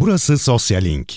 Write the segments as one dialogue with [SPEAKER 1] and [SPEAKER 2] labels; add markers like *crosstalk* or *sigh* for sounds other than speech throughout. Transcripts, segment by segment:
[SPEAKER 1] Burası Sosyalink.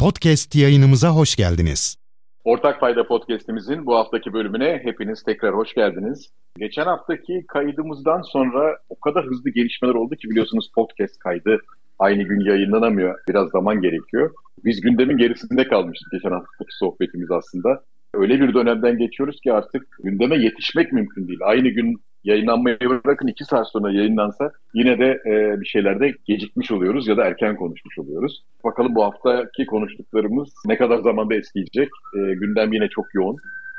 [SPEAKER 1] Podcast yayınımıza hoş geldiniz.
[SPEAKER 2] Ortak Payda Podcast'imizin bu haftaki bölümüne hepiniz tekrar hoş geldiniz. Geçen haftaki kaydımızdan sonra o kadar hızlı gelişmeler oldu ki biliyorsunuz podcast kaydı aynı gün yayınlanamıyor. Biraz zaman gerekiyor. Biz gündemin gerisinde kalmıştık geçen haftaki sohbetimiz aslında. Öyle bir dönemden geçiyoruz ki artık gündeme yetişmek mümkün değil. Aynı gün yayınlanmayı bırakın iki saat sonra yayınlansa yine de e, bir şeylerde gecikmiş oluyoruz ya da erken konuşmuş oluyoruz. Bakalım bu haftaki konuştuklarımız ne kadar zamanda eskiyecek. E, gündem yine çok yoğun.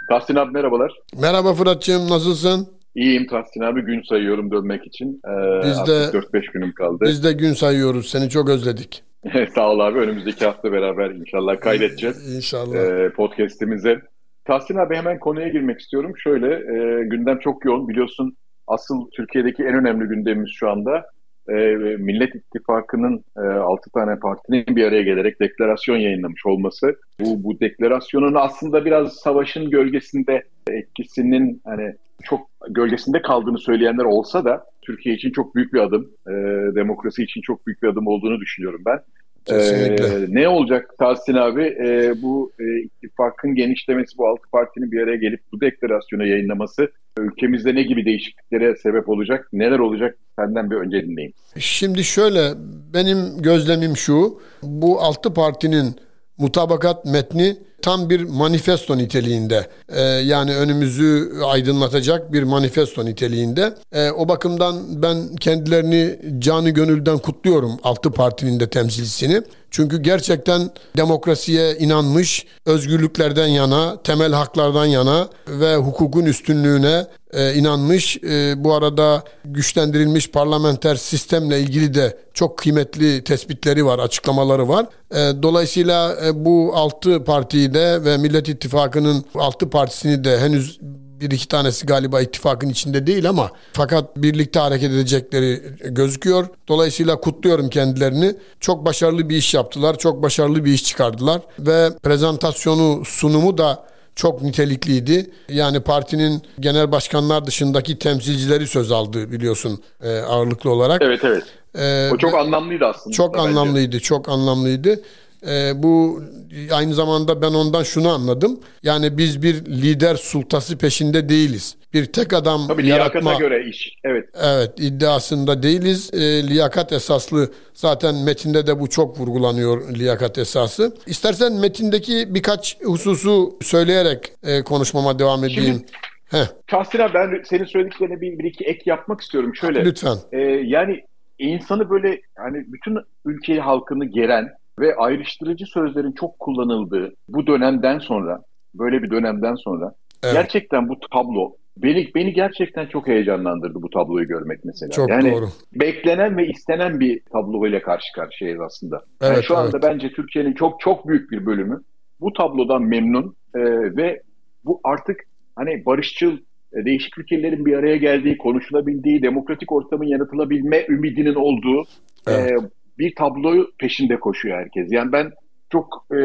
[SPEAKER 2] Tahsin abi merhabalar.
[SPEAKER 3] Merhaba Fırat'cığım nasılsın?
[SPEAKER 2] İyiyim Tahsin abi gün sayıyorum dönmek için. Ee,
[SPEAKER 3] Biz de-
[SPEAKER 2] artık 4-5 günüm kaldı.
[SPEAKER 3] Biz de gün sayıyoruz. Seni çok özledik. *laughs*
[SPEAKER 2] Sağ ol abi önümüzdeki hafta beraber inşallah kaydedeceğiz
[SPEAKER 3] İnşallah.
[SPEAKER 2] e, podcast'imize. Tahsin abi hemen konuya girmek istiyorum. Şöyle e, gündem çok yoğun biliyorsun asıl Türkiye'deki en önemli gündemimiz şu anda e, Millet İttifakı'nın e, 6 tane partinin bir araya gelerek deklarasyon yayınlamış olması. Bu, bu deklarasyonun aslında biraz savaşın gölgesinde etkisinin hani çok gölgesinde kaldığını söyleyenler olsa da Türkiye için çok büyük bir adım, e, demokrasi için çok büyük bir adım olduğunu düşünüyorum ben.
[SPEAKER 3] Kesinlikle.
[SPEAKER 2] Ee, ne olacak Tahsin abi? Ee, bu e, ittifakın genişlemesi, bu altı partinin bir araya gelip bu deklarasyonu yayınlaması ülkemizde ne gibi değişikliklere sebep olacak? Neler olacak? Senden bir önce dinleyeyim.
[SPEAKER 3] Şimdi şöyle benim gözlemim şu. Bu altı partinin mutabakat metni tam bir manifesto niteliğinde. Ee, yani önümüzü aydınlatacak bir manifesto niteliğinde. Ee, o bakımdan ben kendilerini canı gönülden kutluyorum altı partinin de temsilcisini. Çünkü gerçekten demokrasiye inanmış, özgürlüklerden yana, temel haklardan yana ve hukukun üstünlüğüne e, inanmış. E, bu arada güçlendirilmiş parlamenter sistemle ilgili de çok kıymetli tespitleri var, açıklamaları var. E, dolayısıyla e, bu altı partiyi de ve Millet İttifakı'nın altı partisini de henüz bir iki tanesi galiba ittifakın içinde değil ama fakat birlikte hareket edecekleri gözüküyor. Dolayısıyla kutluyorum kendilerini. Çok başarılı bir iş yaptılar. Çok başarılı bir iş çıkardılar ve prezentasyonu, sunumu da çok nitelikliydi. Yani partinin genel başkanlar dışındaki temsilcileri söz aldı biliyorsun e, ağırlıklı olarak.
[SPEAKER 2] Evet evet.
[SPEAKER 3] E,
[SPEAKER 2] O çok anlamlıydı aslında.
[SPEAKER 3] çok
[SPEAKER 2] bence.
[SPEAKER 3] anlamlıydı, çok anlamlıydı. Ee, bu aynı zamanda ben ondan şunu anladım. Yani biz bir lider sultası peşinde değiliz. Bir tek adam
[SPEAKER 2] Tabii
[SPEAKER 3] yaratma
[SPEAKER 2] liyakata göre iş. Evet.
[SPEAKER 3] evet iddiasında değiliz. Ee, liyakat esaslı zaten metinde de bu çok vurgulanıyor liyakat esası. İstersen metindeki birkaç hususu söyleyerek e, konuşmama devam edeyim.
[SPEAKER 2] Şimdi-
[SPEAKER 3] Heh,
[SPEAKER 2] ben senin söylediklerine bir, bir iki ek yapmak istiyorum. Şöyle.
[SPEAKER 3] lütfen.
[SPEAKER 2] Ee, yani insanı böyle hani bütün ülkeyi halkını geren ve ayrıştırıcı sözlerin çok kullanıldığı bu dönemden sonra böyle bir dönemden sonra
[SPEAKER 3] Evet.
[SPEAKER 2] gerçekten bu tablo beni beni gerçekten çok heyecanlandırdı bu tabloyu görmek mesela.
[SPEAKER 3] Çok
[SPEAKER 2] yani
[SPEAKER 3] doğru.
[SPEAKER 2] beklenen ve istenen bir tabloyla karşı karşıyayız aslında. Yani
[SPEAKER 3] Evet,
[SPEAKER 2] şu anda
[SPEAKER 3] evet.
[SPEAKER 2] bence Türkiye'nin çok çok büyük bir bölümü bu tablodan memnun e, ve bu artık hani barışçıl e, değişik ülkelerin bir araya geldiği, konuşulabildiği, demokratik ortamın yaratılabilme ümidinin olduğu e,
[SPEAKER 3] Evet.
[SPEAKER 2] Bir tabloyu peşinde koşuyor herkes. Yani ben çok e,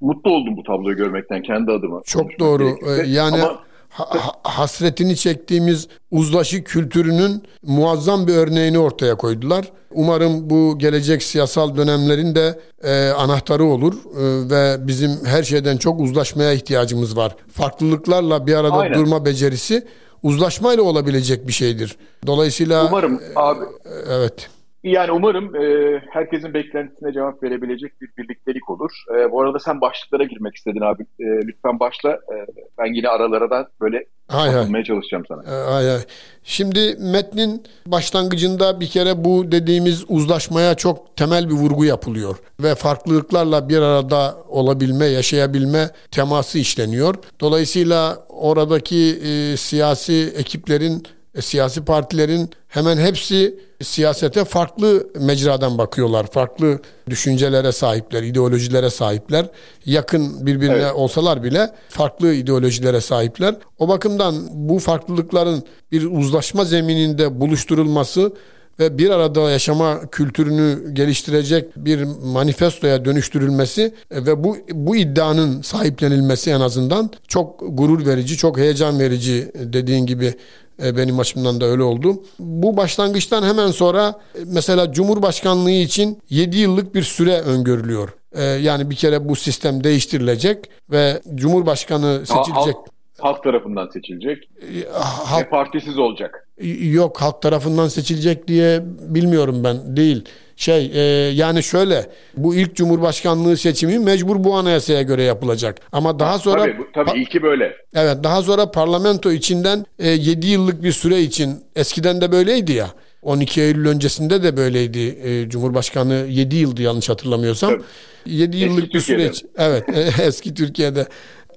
[SPEAKER 2] mutlu oldum bu tabloyu görmekten kendi adıma.
[SPEAKER 3] Çok doğru.
[SPEAKER 2] gerekirse.
[SPEAKER 3] Ee, Yani
[SPEAKER 2] Ama
[SPEAKER 3] ha- ha- hasretini çektiğimiz uzlaşı kültürünün muazzam bir örneğini ortaya koydular. Umarım bu gelecek siyasal dönemlerin de e, anahtarı olur E, ve bizim her şeyden çok uzlaşmaya ihtiyacımız var. Farklılıklarla bir arada
[SPEAKER 2] Aynen.
[SPEAKER 3] durma becerisi uzlaşmayla olabilecek bir şeydir. Dolayısıyla
[SPEAKER 2] umarım abi
[SPEAKER 3] evet.
[SPEAKER 2] Yani umarım e, herkesin beklentisine cevap verebilecek bir birliktelik olur. E, bu arada sen başlıklara girmek istedin abi. E, lütfen başla. E, ben yine aralara da böyle
[SPEAKER 3] Hay hay.
[SPEAKER 2] çalışacağım sana.
[SPEAKER 3] Ee, Ay, ay. Şimdi metnin başlangıcında bir kere bu dediğimiz uzlaşmaya çok temel bir vurgu yapılıyor ve farklılıklarla bir arada olabilme, yaşayabilme teması işleniyor. Dolayısıyla oradaki e, siyasi ekiplerin E, siyasi partilerin hemen hepsi siyasete farklı mecradan bakıyorlar. Farklı düşüncelere sahipler, ideolojilere sahipler. Yakın birbirine evet. olsalar bile farklı ideolojilere sahipler. O bakımdan bu farklılıkların bir uzlaşma zemininde buluşturulması ve bir arada yaşama kültürünü geliştirecek bir manifestoya dönüştürülmesi ve bu bu iddianın sahiplenilmesi en azından çok gurur verici, çok heyecan verici dediğin gibi benim açımdan da öyle oldu. Bu başlangıçtan hemen sonra e, mesela Cumhurbaşkanlığı için 7 yıllık bir süre öngörülüyor. E, yani bir kere bu sistem değiştirilecek ve Cumhurbaşkanı seçilecek.
[SPEAKER 2] Halk, halk tarafından seçilecek halk, ve partisiz olacak.
[SPEAKER 3] Yok halk tarafından seçilecek diye bilmiyorum ben değil. Şey e, yani şöyle bu ilk cumhurbaşkanlığı seçimi mecbur bu anayasaya göre yapılacak. Ama daha sonra
[SPEAKER 2] tabii, tabii ilki böyle.
[SPEAKER 3] Evet daha sonra parlamento içinden e, 7 yıllık bir süre için eskiden de böyleydi ya. 12 Eylül öncesinde de böyleydi. E, Cumhurbaşkanı 7 yıldı yanlış hatırlamıyorsam. Tabii. 7 yıllık eski bir süreç. Evet e, *laughs* eski Türkiye'de.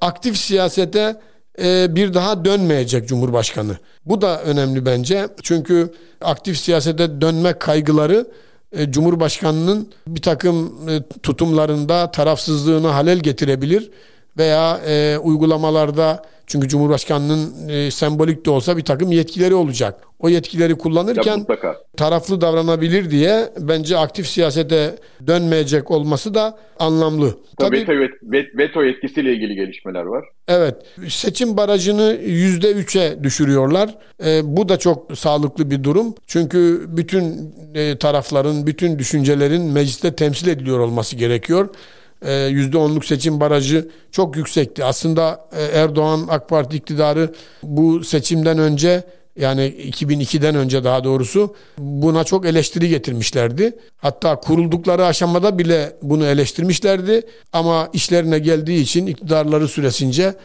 [SPEAKER 3] Aktif siyasete e, bir daha dönmeyecek Cumhurbaşkanı. Bu da önemli bence. Çünkü aktif siyasete dönme kaygıları Cumhurbaşkanının bir takım e, tutumlarında tarafsızlığını halel getirebilir veya e, uygulamalarda çünkü Cumhurbaşkanının e, sembolik de olsa bir takım yetkileri olacak. O yetkileri kullanırken taraflı davranabilir diye bence aktif siyasete dönmeyecek olması da anlamlı.
[SPEAKER 2] Tabii, Tabii veto, veto yetkisiyle ilgili gelişmeler var.
[SPEAKER 3] Evet. Seçim barajını yüzde üçe düşürüyorlar. E, bu da çok sağlıklı bir durum. Çünkü bütün e, tarafların, bütün düşüncelerin mecliste temsil ediliyor olması gerekiyor. %10'luk ee, seçim barajı çok yüksekti. Aslında e, Erdoğan AK Parti iktidarı bu seçimden önce yani 2002'den önce daha doğrusu buna çok eleştiri getirmişlerdi. Hatta kuruldukları aşamada bile bunu eleştirmişlerdi ama işlerine geldiği için iktidarları süresince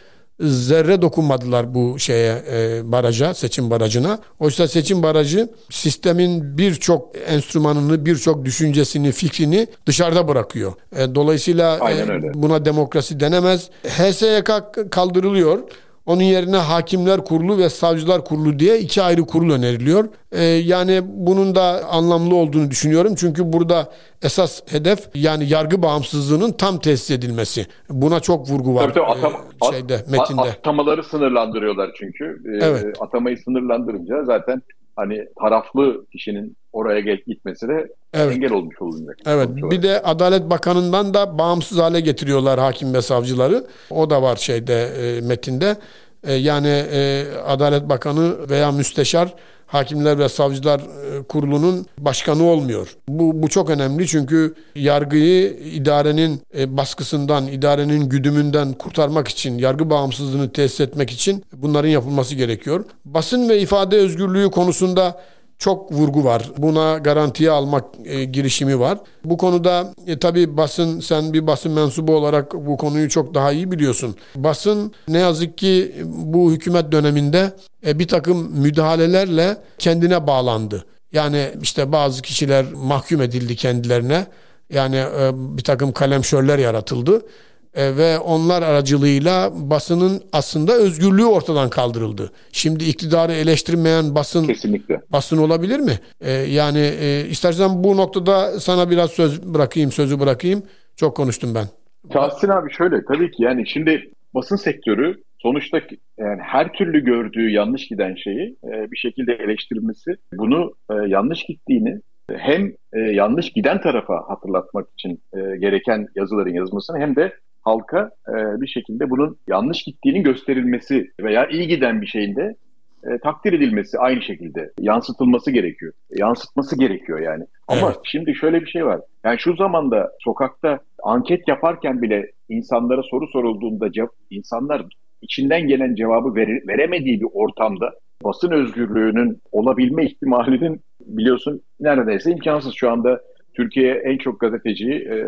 [SPEAKER 3] zerre dokunmadılar bu şeye e, baraja, seçim barajına. Oysa seçim barajı sistemin birçok enstrümanını, birçok düşüncesini, fikrini dışarıda bırakıyor. E, dolayısıyla e, buna demokrasi denemez. HSYK kaldırılıyor. Onun yerine Hakimler Kurulu ve Savcılar Kurulu diye iki ayrı kurul öneriliyor. Ee, yani bunun da anlamlı olduğunu düşünüyorum. Çünkü burada esas hedef yani yargı bağımsızlığının tam tesis edilmesi. Buna çok vurgu var. Tabii, tabii atam,
[SPEAKER 2] e, şeyde, metinde. Atamaları sınırlandırıyorlar çünkü. Ee, evet. Atamayı sınırlandırınca zaten hani taraflı kişinin oraya gitmesi de evet. engel olmuş olacak.
[SPEAKER 3] Evet. Bir de Adalet Bakanı'ndan da bağımsız hale getiriyorlar hakim ve savcıları. O da var şeyde e, metinde. E, yani e, Adalet Bakanı veya müsteşar Hakimler ve Savcılar e, Kurulu'nun başkanı olmuyor. Bu, bu çok önemli çünkü yargıyı idarenin e, baskısından, idarenin güdümünden kurtarmak için, yargı bağımsızlığını tesis etmek için bunların yapılması gerekiyor. Basın ve ifade özgürlüğü konusunda çok vurgu var. Buna garantiye almak e, girişimi var. Bu konuda e, tabii basın sen bir basın mensubu olarak bu konuyu çok daha iyi biliyorsun. Basın ne yazık ki bu hükümet döneminde e, bir takım müdahalelerle kendine bağlandı. Yani işte bazı kişiler mahkum edildi kendilerine. Yani e, bir takım kalemşörler yaratıldı e, ve onlar aracılığıyla basının aslında özgürlüğü ortadan kaldırıldı. Şimdi iktidarı eleştirmeyen basın
[SPEAKER 2] Kesinlikle.
[SPEAKER 3] basın olabilir mi? E, yani e, istersen bu noktada sana biraz söz bırakayım, sözü bırakayım. Çok konuştum ben.
[SPEAKER 2] Tahsin abi şöyle tabii ki yani şimdi basın sektörü sonuçta yani her türlü gördüğü yanlış giden şeyi e, bir şekilde eleştirmesi, bunu e, yanlış gittiğini hem e, yanlış giden tarafa hatırlatmak için e, gereken yazıların yazılmasını hem de halka e, bir şekilde bunun yanlış gittiğinin gösterilmesi veya iyi giden bir şeyin de e, takdir edilmesi aynı şekilde yansıtılması gerekiyor. Yansıtması gerekiyor yani. Ama evet. şimdi şöyle bir şey var. Yani şu zamanda sokakta anket yaparken bile insanlara soru sorulduğunda insanlar içinden gelen cevabı vere, veremediği bir ortamda basın özgürlüğünün olabilme ihtimalinin biliyorsun neredeyse imkansız şu anda Türkiye en çok gazeteciyi e,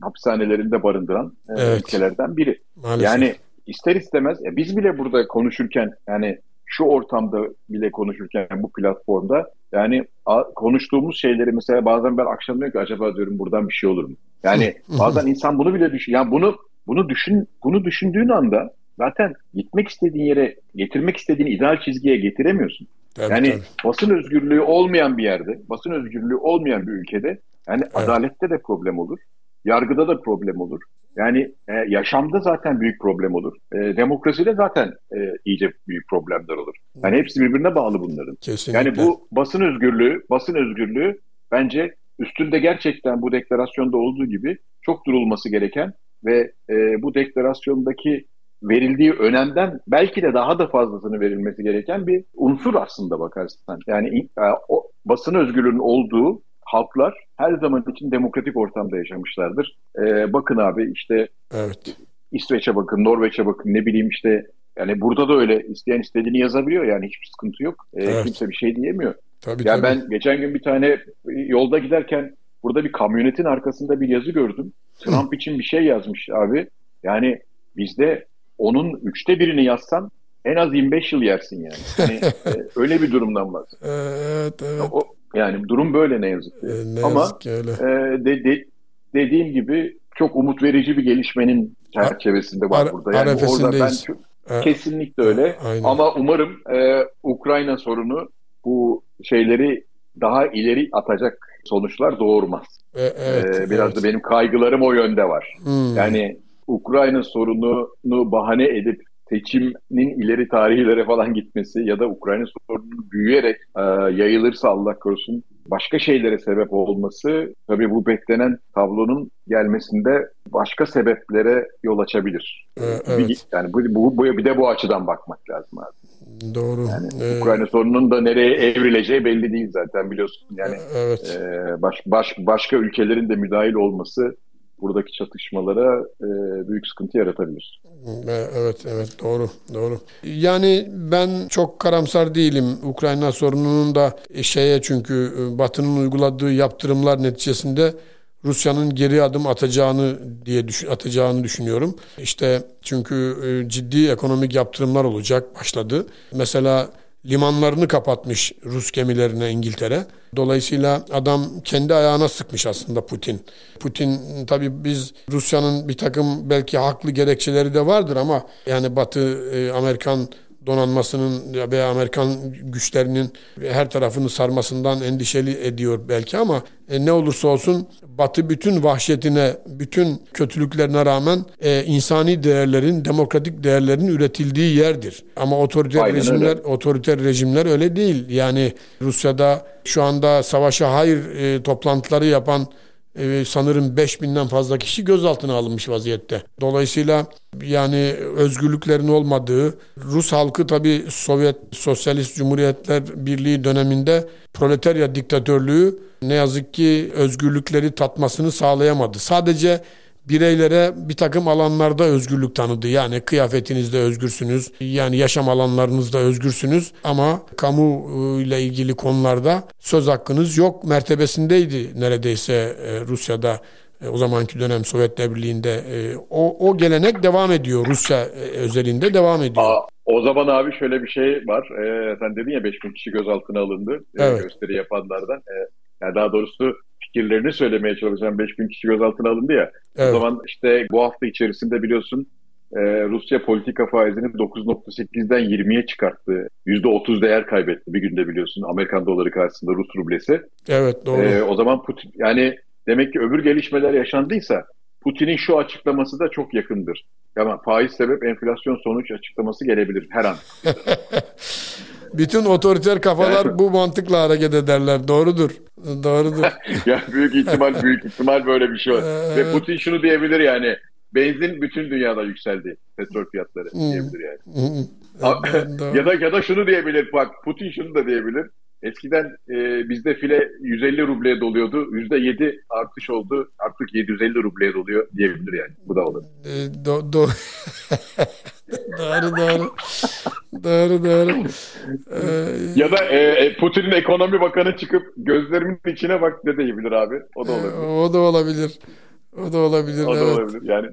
[SPEAKER 2] hapishanelerinde barındıran e, evet. ülkelerden biri. Maalesef. Yani ister istemez e, biz bile burada konuşurken yani şu ortamda bile konuşurken bu platformda yani a, konuştuğumuz şeyleri mesela bazen ben akşam diyorum ki acaba diyorum buradan bir şey olur mu? Yani bazen insan bunu bile düşün yani bunu bunu düşün bunu düşündüğün anda zaten gitmek istediğin yere getirmek istediğin ideal çizgiye getiremiyorsun. Tabii, yani tabii. basın özgürlüğü olmayan bir yerde, basın özgürlüğü olmayan bir ülkede yani evet. adalette de problem olur. Yargıda da problem olur. Yani e, yaşamda zaten büyük problem olur. E, demokraside zaten e, iyice büyük problemler olur. Yani hepsi birbirine bağlı bunların. Kesinlikle. Yani bu basın özgürlüğü, basın özgürlüğü bence üstünde gerçekten bu deklarasyonda olduğu gibi çok durulması gereken ve e, bu deklarasyondaki verildiği önemden belki de daha da fazlasını verilmesi gereken bir unsur aslında bakarsan. Yani e, o basın özgürlüğünün olduğu halklar her zaman için demokratik ortamda yaşamışlardır. Ee, bakın abi işte evet. İsveç'e bakın, Norveç'e bakın ne bileyim işte yani burada da öyle isteyen istediğini yazabiliyor yani hiçbir sıkıntı yok. Ee, evet. Kimse bir şey diyemiyor. Tabii, yani tabii. ben geçen gün bir tane yolda giderken burada bir kamyonetin arkasında bir yazı gördüm. Trump için bir şey yazmış abi. Yani bizde onun üçte birini yazsan en az 25 yıl yersin yani. yani *laughs* e, öyle bir durumdan bahsediyor. Evet, evet. O, yani durum böyle ne yazık ki. E, ne Ama yazık ki öyle. E, de, de, dediğim gibi çok umut verici bir gelişmenin çerçevesinde var Ar- burada. Yani orada ben çok, e, kesinlikle öyle. Aynen. Ama umarım e, Ukrayna sorunu bu şeyleri daha ileri atacak sonuçlar doğurmaz. E, evet, ee, biraz evet. da benim kaygılarım o yönde var. Hmm. Yani Ukrayna sorununu bahane edip seçimin ileri tarihlere falan gitmesi ya da Ukrayna sorununun büyüyerek e, yayılırsa Allah korusun başka şeylere sebep olması tabii bu beklenen tablonun gelmesinde başka sebeplere yol açabilir. Ee, evet. Yani bu, bu, bu bir de bu açıdan bakmak lazım abi.
[SPEAKER 3] Doğru.
[SPEAKER 2] Yani ee, Ukrayna sorununun da nereye evrileceği belli değil zaten biliyorsun. Yani evet. e, baş, baş, başka ülkelerin de müdahil olması buradaki çatışmalara e, büyük sıkıntı yaratabilir.
[SPEAKER 3] Evet, evet doğru, doğru. Yani ben çok karamsar değilim. Ukrayna sorununun da şeye çünkü e, Batı'nın uyguladığı yaptırımlar neticesinde Rusya'nın geri adım atacağını diye düşün, atacağını düşünüyorum. İşte çünkü e, ciddi ekonomik yaptırımlar olacak başladı. Mesela limanlarını kapatmış Rus gemilerine İngiltere. Dolayısıyla adam kendi ayağına sıkmış aslında Putin. Putin tabii biz Rusya'nın bir takım belki haklı gerekçeleri de vardır ama yani Batı e, Amerikan donanmasının veya Amerikan güçlerinin her tarafını sarmasından endişeli ediyor belki ama e, ne olursa olsun Batı bütün vahşetine, bütün kötülüklerine rağmen e, insani değerlerin, demokratik değerlerin üretildiği yerdir. Ama otoriter Aynen rejimler, öyle. otoriter rejimler öyle değil. Yani Rusya'da şu anda savaşa hayır e, toplantıları yapan e, sanırım 5000'den fazla kişi gözaltına alınmış vaziyette. Dolayısıyla yani özgürlüklerin olmadığı, Rus halkı tabi Sovyet Sosyalist Cumhuriyetler Birliği döneminde proletarya diktatörlüğü ne yazık ki özgürlükleri tatmasını sağlayamadı. Sadece bireylere bir takım alanlarda özgürlük tanıdı. Yani kıyafetinizde özgürsünüz, yani yaşam alanlarınızda özgürsünüz ama kamu ıı, ile ilgili konularda söz hakkınız yok mertebesindeydi neredeyse e, Rusya'da e, o zamanki dönem Sovyetler Birliği'nde e, o, o gelenek devam ediyor Rusya özelinde devam ediyor. Aa,
[SPEAKER 2] o zaman abi şöyle bir şey var. Ee, sen dedin ya 5000 kişi gözaltına alındı evet. gösteri yapanlardan. Ee, yani daha doğrusu fikirlerini söylemeye çalışan 5000 kişi gözaltına alındı ya. Evet. O zaman işte bu hafta içerisinde biliyorsun e, Rusya politika faizini 9.8'den 20'ye çıkarttı. %30 değer kaybetti bir günde biliyorsun Amerikan doları karşısında Rus rublesi.
[SPEAKER 3] Evet doğru. E,
[SPEAKER 2] o zaman Putin yani demek ki öbür gelişmeler yaşandıysa Putin'in şu açıklaması da çok yakındır. Yani faiz sebep enflasyon sonuç açıklaması gelebilir her an. *laughs*
[SPEAKER 3] Bütün otoriter kafalar bu mantıkla hareket ederler. Doğrudur. Doğrudur. *laughs*
[SPEAKER 2] ya büyük ihtimal büyük ihtimal böyle bir şey var. Ve Putin şunu diyebilir yani. Benzin bütün dünyada yükseldi. Petrol fiyatları hmm. diyebilir yani. Hmm. *laughs* ya da ya da şunu diyebilir bak Putin şunu da diyebilir. Eskiden e, bizde file 150 rubleye doluyordu. %7 artış oldu. Artık 750 rubleye doluyor diyebilir yani. Bu da olur.
[SPEAKER 3] E, do, do. *laughs* doğru doğru. doğru doğru.
[SPEAKER 2] Ee, ya da e, e, Putin'in ekonomi bakanı çıkıp gözlerimin içine bak ne diyebilir abi. O da olabilir.
[SPEAKER 3] O da olabilir. O da olabilir. O da evet. olabilir. Yani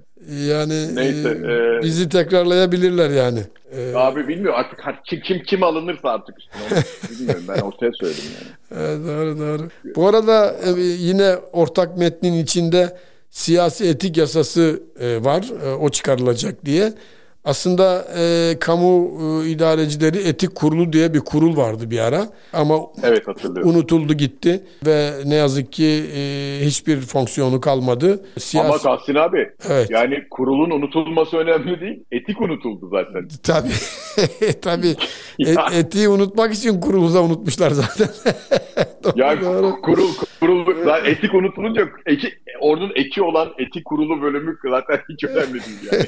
[SPEAKER 3] yani neyse, e, bizi tekrarlayabilirler yani.
[SPEAKER 2] E, abi bilmiyorum artık kim kim kim alınırsa artık üstüne. bilmiyorum ben ortaya söyledim yani. *laughs*
[SPEAKER 3] Evet, doğru doğru. Bu arada e, yine ortak metnin içinde siyasi etik yasası e, var. E, o çıkarılacak diye. Aslında e, kamu e, idarecileri etik kurulu diye bir kurul vardı bir ara ama
[SPEAKER 2] Evet hatırlıyorum.
[SPEAKER 3] unutuldu gitti ve ne yazık ki e, hiçbir fonksiyonu kalmadı. Siyasi...
[SPEAKER 2] Ama Tahsin abi
[SPEAKER 3] Evet.
[SPEAKER 2] yani kurulun unutulması önemli değil. Etik unutuldu zaten. *laughs*
[SPEAKER 3] Tabii. *laughs* Tabii. E, etiği unutmak için kurulu da unutmuşlar zaten. *laughs* doğru,
[SPEAKER 2] Yani
[SPEAKER 3] doğru.
[SPEAKER 2] kurul kurul zaten etik unutulunca eki, ordunun eki olan etik kurulu bölümü zaten hiç önemli değil yani.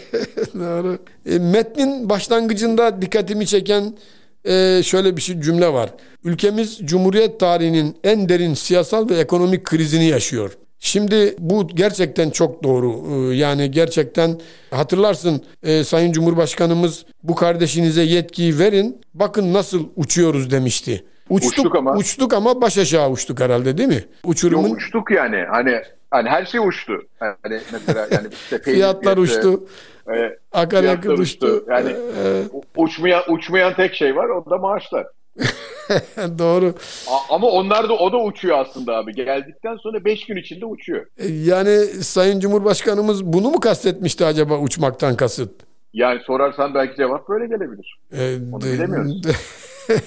[SPEAKER 3] Doğru. E, metnin başlangıcında dikkatimi çeken e, şöyle bir şey cümle var. Ülkemiz Cumhuriyet tarihinin en derin siyasal ve ekonomik krizini yaşıyor. Şimdi bu gerçekten çok doğru. E, Yani gerçekten hatırlarsın Sayın Cumhurbaşkanımız bu kardeşinize yetkiyi verin bakın nasıl uçuyoruz demişti. Uçtuk,
[SPEAKER 2] Uçtuk ama.
[SPEAKER 3] uçtuk ama baş aşağı uçtuk herhalde değil mi? Uçurumun
[SPEAKER 2] Yok, uçtuk yani. Hani hani her şey uçtu. Hani mesela yani işte *laughs*
[SPEAKER 3] fiyatlar uçtu,
[SPEAKER 2] e,
[SPEAKER 3] akaryakıt
[SPEAKER 2] fiyatlar
[SPEAKER 3] uçtu.
[SPEAKER 2] Yani
[SPEAKER 3] E,
[SPEAKER 2] u- uçmayan uçmayan tek şey var o da maaşlar.
[SPEAKER 3] e, *laughs* doğru.
[SPEAKER 2] A- ama onlar da o da uçuyor aslında abi. Geldikten sonra 5 gün içinde uçuyor.
[SPEAKER 3] E, Yani Sayın Cumhurbaşkanımız bunu mu kastetmişti acaba uçmaktan kasıt?
[SPEAKER 2] Yani sorarsan belki cevap böyle gelebilir.
[SPEAKER 3] E,
[SPEAKER 2] Onu bilemiyoruz. *laughs*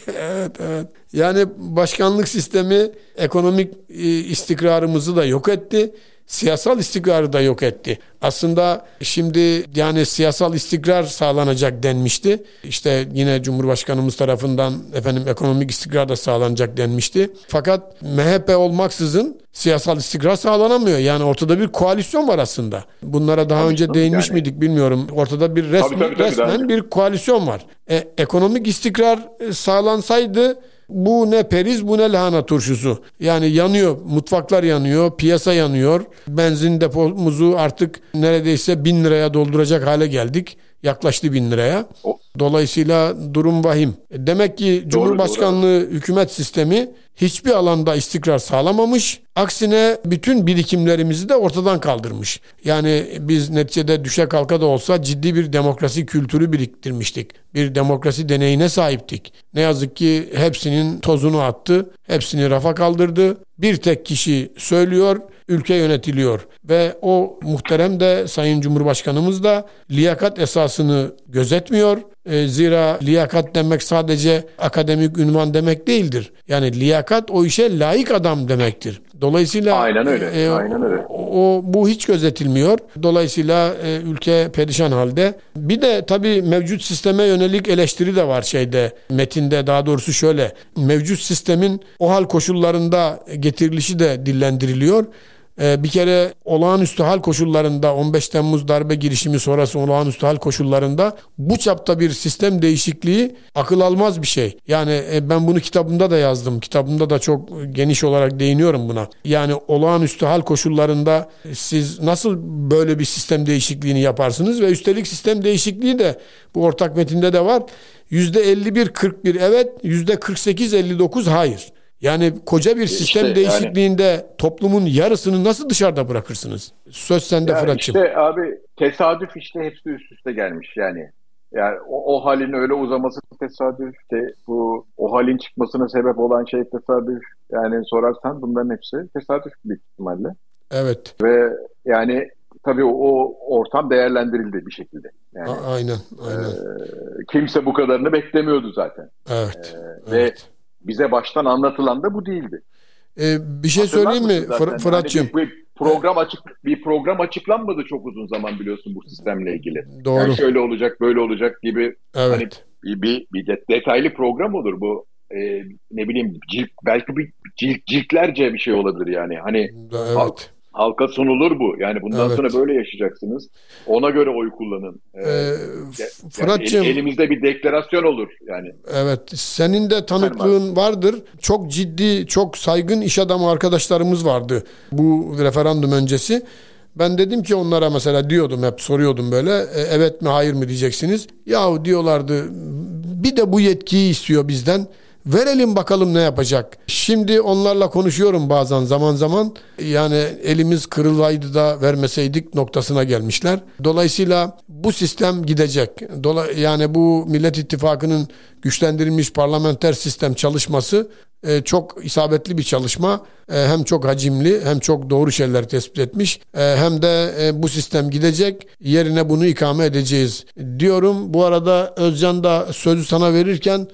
[SPEAKER 3] evet evet. Yani başkanlık sistemi ekonomik e, istikrarımızı da yok etti. Siyasal istikrarı da yok etti. Aslında şimdi yani siyasal istikrar sağlanacak denmişti. İşte yine Cumhurbaşkanımız tarafından efendim ekonomik istikrar da sağlanacak denmişti. Fakat MHP olmaksızın siyasal istikrar sağlanamıyor. Yani ortada bir koalisyon var aslında. Bunlara daha
[SPEAKER 2] Tabii
[SPEAKER 3] önce
[SPEAKER 2] tabii
[SPEAKER 3] değinmiş
[SPEAKER 2] yani.
[SPEAKER 3] miydik bilmiyorum. Ortada bir resmi,
[SPEAKER 2] tabii, tabii,
[SPEAKER 3] resmen
[SPEAKER 2] daha-
[SPEAKER 3] bir koalisyon var. E, ekonomik istikrar e, sağlansaydı bu ne periz bu ne lahana turşusu. Yani yanıyor, mutfaklar yanıyor, piyasa yanıyor. Benzin depomuzu artık neredeyse bin liraya dolduracak hale geldik. Yaklaştı bin liraya.
[SPEAKER 2] O-
[SPEAKER 3] Dolayısıyla durum vahim. E, Demek ki Cumhurbaşkanlığı hükümet sistemi hiçbir alanda istikrar sağlamamış. Aksine bütün birikimlerimizi de ortadan kaldırmış. Yani biz neticede düşe kalka da olsa ciddi bir demokrasi kültürü biriktirmiştik. Bir demokrasi deneyine sahiptik. Ne yazık ki hepsinin tozunu attı. Hepsini rafa kaldırdı. Bir tek kişi söylüyor, ülke yönetiliyor. Ve o muhterem de Sayın Cumhurbaşkanımız da liyakat esasını gözetmiyor. E, zira liyakat demek sadece akademik ünvan demek değildir. Yani liyakat o işe layık adam demektir. Dolayısıyla
[SPEAKER 2] Aynen öyle,
[SPEAKER 3] e,
[SPEAKER 2] aynen öyle.
[SPEAKER 3] O, o- bu hiç gözetilmiyor. Dolayısıyla e, ülke perişan halde. Bir de tabii mevcut sisteme yönelik eleştiri de var şeyde metinde daha doğrusu şöyle mevcut sistemin o hal koşullarında getirilişi de dillendiriliyor. Ee, bir kere olağanüstü hal koşullarında 15 Temmuz darbe girişimi sonrası olağanüstü hal koşullarında bu çapta bir sistem değişikliği akıl almaz bir şey. Yani e, ben bunu kitabımda da yazdım. Kitabımda da çok geniş olarak değiniyorum buna. Yani olağanüstü hal koşullarında siz nasıl böyle bir sistem değişikliğini yaparsınız ve üstelik sistem değişikliği de bu ortak metinde de var. %51-41 evet, %48-59 hayır. Yani koca bir sistem
[SPEAKER 2] yani-
[SPEAKER 3] değişikliğinde toplumun yarısını nasıl dışarıda bırakırsınız? Söz sende
[SPEAKER 2] Ya
[SPEAKER 3] Fırat'cığım.
[SPEAKER 2] işte abi tesadüf işte hepsi üst üste gelmiş yani. Yani o, o halin öyle uzaması tesadüf. İşte bu o halin çıkmasına sebep olan şey tesadüf. Yani sorarsan bunların hepsi tesadüf büyük ihtimalle.
[SPEAKER 3] Evet.
[SPEAKER 2] Ve yani tabii o, ortam değerlendirildi bir şekilde. Yani
[SPEAKER 3] A- aynen, aynen.
[SPEAKER 2] kimse bu kadarını beklemiyordu zaten.
[SPEAKER 3] evet.
[SPEAKER 2] Ve
[SPEAKER 3] evet.
[SPEAKER 2] Bize baştan anlatılan da bu değildi.
[SPEAKER 3] Ee, bir şey
[SPEAKER 2] Hatırlar
[SPEAKER 3] söyleyeyim mi? Fır- Fırat'cığım?
[SPEAKER 2] Hani bir, bir program açık bir program açıklanmadı çok uzun zaman biliyorsun bu sistemle ilgili.
[SPEAKER 3] Doğru.
[SPEAKER 2] Yani şöyle olacak, böyle olacak gibi
[SPEAKER 3] Evet.
[SPEAKER 2] hani bir, bir, bir de- detaylı program olur bu. Ee, ne bileyim cilt, belki bir cilt, ciltlerce bir şey olabilir yani. Hani
[SPEAKER 3] Evet.
[SPEAKER 2] Halka sunulur bu. Yani bundan
[SPEAKER 3] Evet.
[SPEAKER 2] sonra böyle yaşayacaksınız. Ona göre oy kullanın. Ee,
[SPEAKER 3] Ee, Fırat'cığım
[SPEAKER 2] el- elimizde bir deklarasyon olur yani.
[SPEAKER 3] Evet, senin de tanıklığın vardır. Çok ciddi, çok saygın iş adamı arkadaşlarımız vardı bu referandum öncesi. Ben dedim ki onlara mesela diyordum hep soruyordum böyle e, evet mi hayır mı diyeceksiniz. Yahu diyorlardı bir de bu yetkiyi istiyor bizden. Verelim bakalım ne yapacak. Şimdi onlarla konuşuyorum bazen zaman zaman. Yani elimiz kırılaydı da vermeseydik noktasına gelmişler. Dolayısıyla bu sistem gidecek. Yani bu Millet İttifakı'nın güçlendirilmiş parlamenter sistem çalışması e, çok isabetli bir çalışma. E, hem çok hacimli hem çok doğru şeyler tespit etmiş. E, hem de bu sistem gidecek yerine bunu ikame edeceğiz diyorum. Bu arada Özcan da sözü sana verirken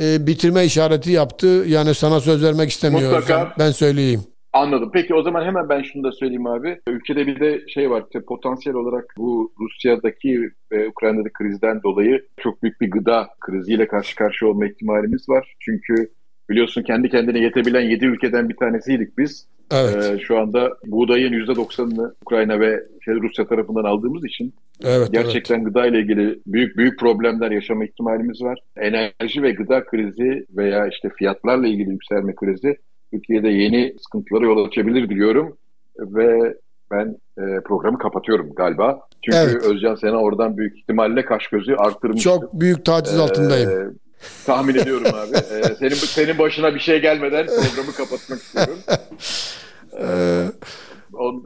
[SPEAKER 3] e, bitirme işareti yaptı. Yani sana söz vermek istemiyor.
[SPEAKER 2] Mutlaka.
[SPEAKER 3] Ben söyleyeyim.
[SPEAKER 2] Anladım. Peki o zaman hemen ben şunu da söyleyeyim abi. Ülkede bir de şey var. Işte potansiyel olarak bu Rusya'daki ve Ukrayna'daki krizden dolayı çok büyük bir gıda kriziyle karşı karşıya olma ihtimalimiz var. Çünkü biliyorsun kendi kendine yetebilen 7 ülkeden bir tanesiydik biz.
[SPEAKER 3] Evet.
[SPEAKER 2] Ee, şu anda buğdayın %90'ını Ukrayna ve şey, Rusya tarafından aldığımız için
[SPEAKER 3] Evet,
[SPEAKER 2] gerçekten
[SPEAKER 3] evet.
[SPEAKER 2] gıda ile ilgili büyük büyük problemler yaşama ihtimalimiz var. Enerji ve gıda krizi veya işte fiyatlarla ilgili yükselme krizi Türkiye'de yeni sıkıntılara yol açabilir diyorum ve ben e, programı kapatıyorum galiba. Çünkü
[SPEAKER 3] Evet.
[SPEAKER 2] Özcan Sena oradan büyük ihtimalle kaş gözü arttırmıştı.
[SPEAKER 3] Çok büyük taciz altındayım.
[SPEAKER 2] Ee, tahmin ediyorum abi. *laughs* Ee, senin senin başına bir şey gelmeden programı kapatmak istiyorum.
[SPEAKER 3] Ee,
[SPEAKER 2] On-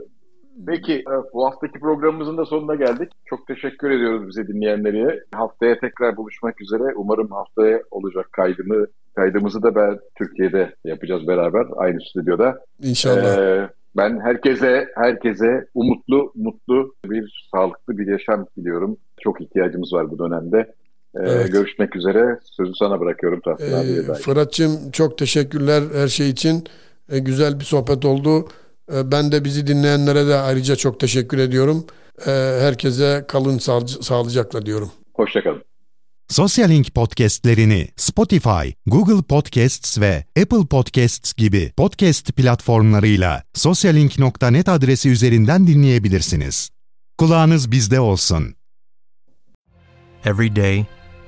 [SPEAKER 2] Peki e, bu haftaki programımızın da sonuna geldik. Çok teşekkür ediyoruz bize dinleyenlere. Haftaya tekrar buluşmak üzere. Umarım haftaya olacak kaydımı kaydımızı da ben Türkiye'de yapacağız beraber aynı stüdyoda.
[SPEAKER 3] İnşallah.
[SPEAKER 2] Ee, ben herkese herkese umutlu, mutlu bir sağlıklı bir yaşam diliyorum. Çok ihtiyacımız var bu dönemde. Ee,
[SPEAKER 3] Evet.
[SPEAKER 2] Görüşmek üzere. Sözü sana bırakıyorum Tahsin
[SPEAKER 3] Ee,
[SPEAKER 2] abiye dair.
[SPEAKER 3] Fırat'cığım çok teşekkürler her şey için. Ee, güzel bir sohbet oldu. Ee, ben de bizi dinleyenlere de ayrıca çok teşekkür ediyorum. Ee, herkese kalın sağ- sağlıcakla diyorum.
[SPEAKER 2] Hoşçakalın.
[SPEAKER 1] Sosyalink podcastlerini Spotify, Google Podcasts ve Apple Podcasts gibi podcast platformlarıyla sosyalink.net adresi üzerinden dinleyebilirsiniz. Kulağınız bizde olsun.
[SPEAKER 4] Every day,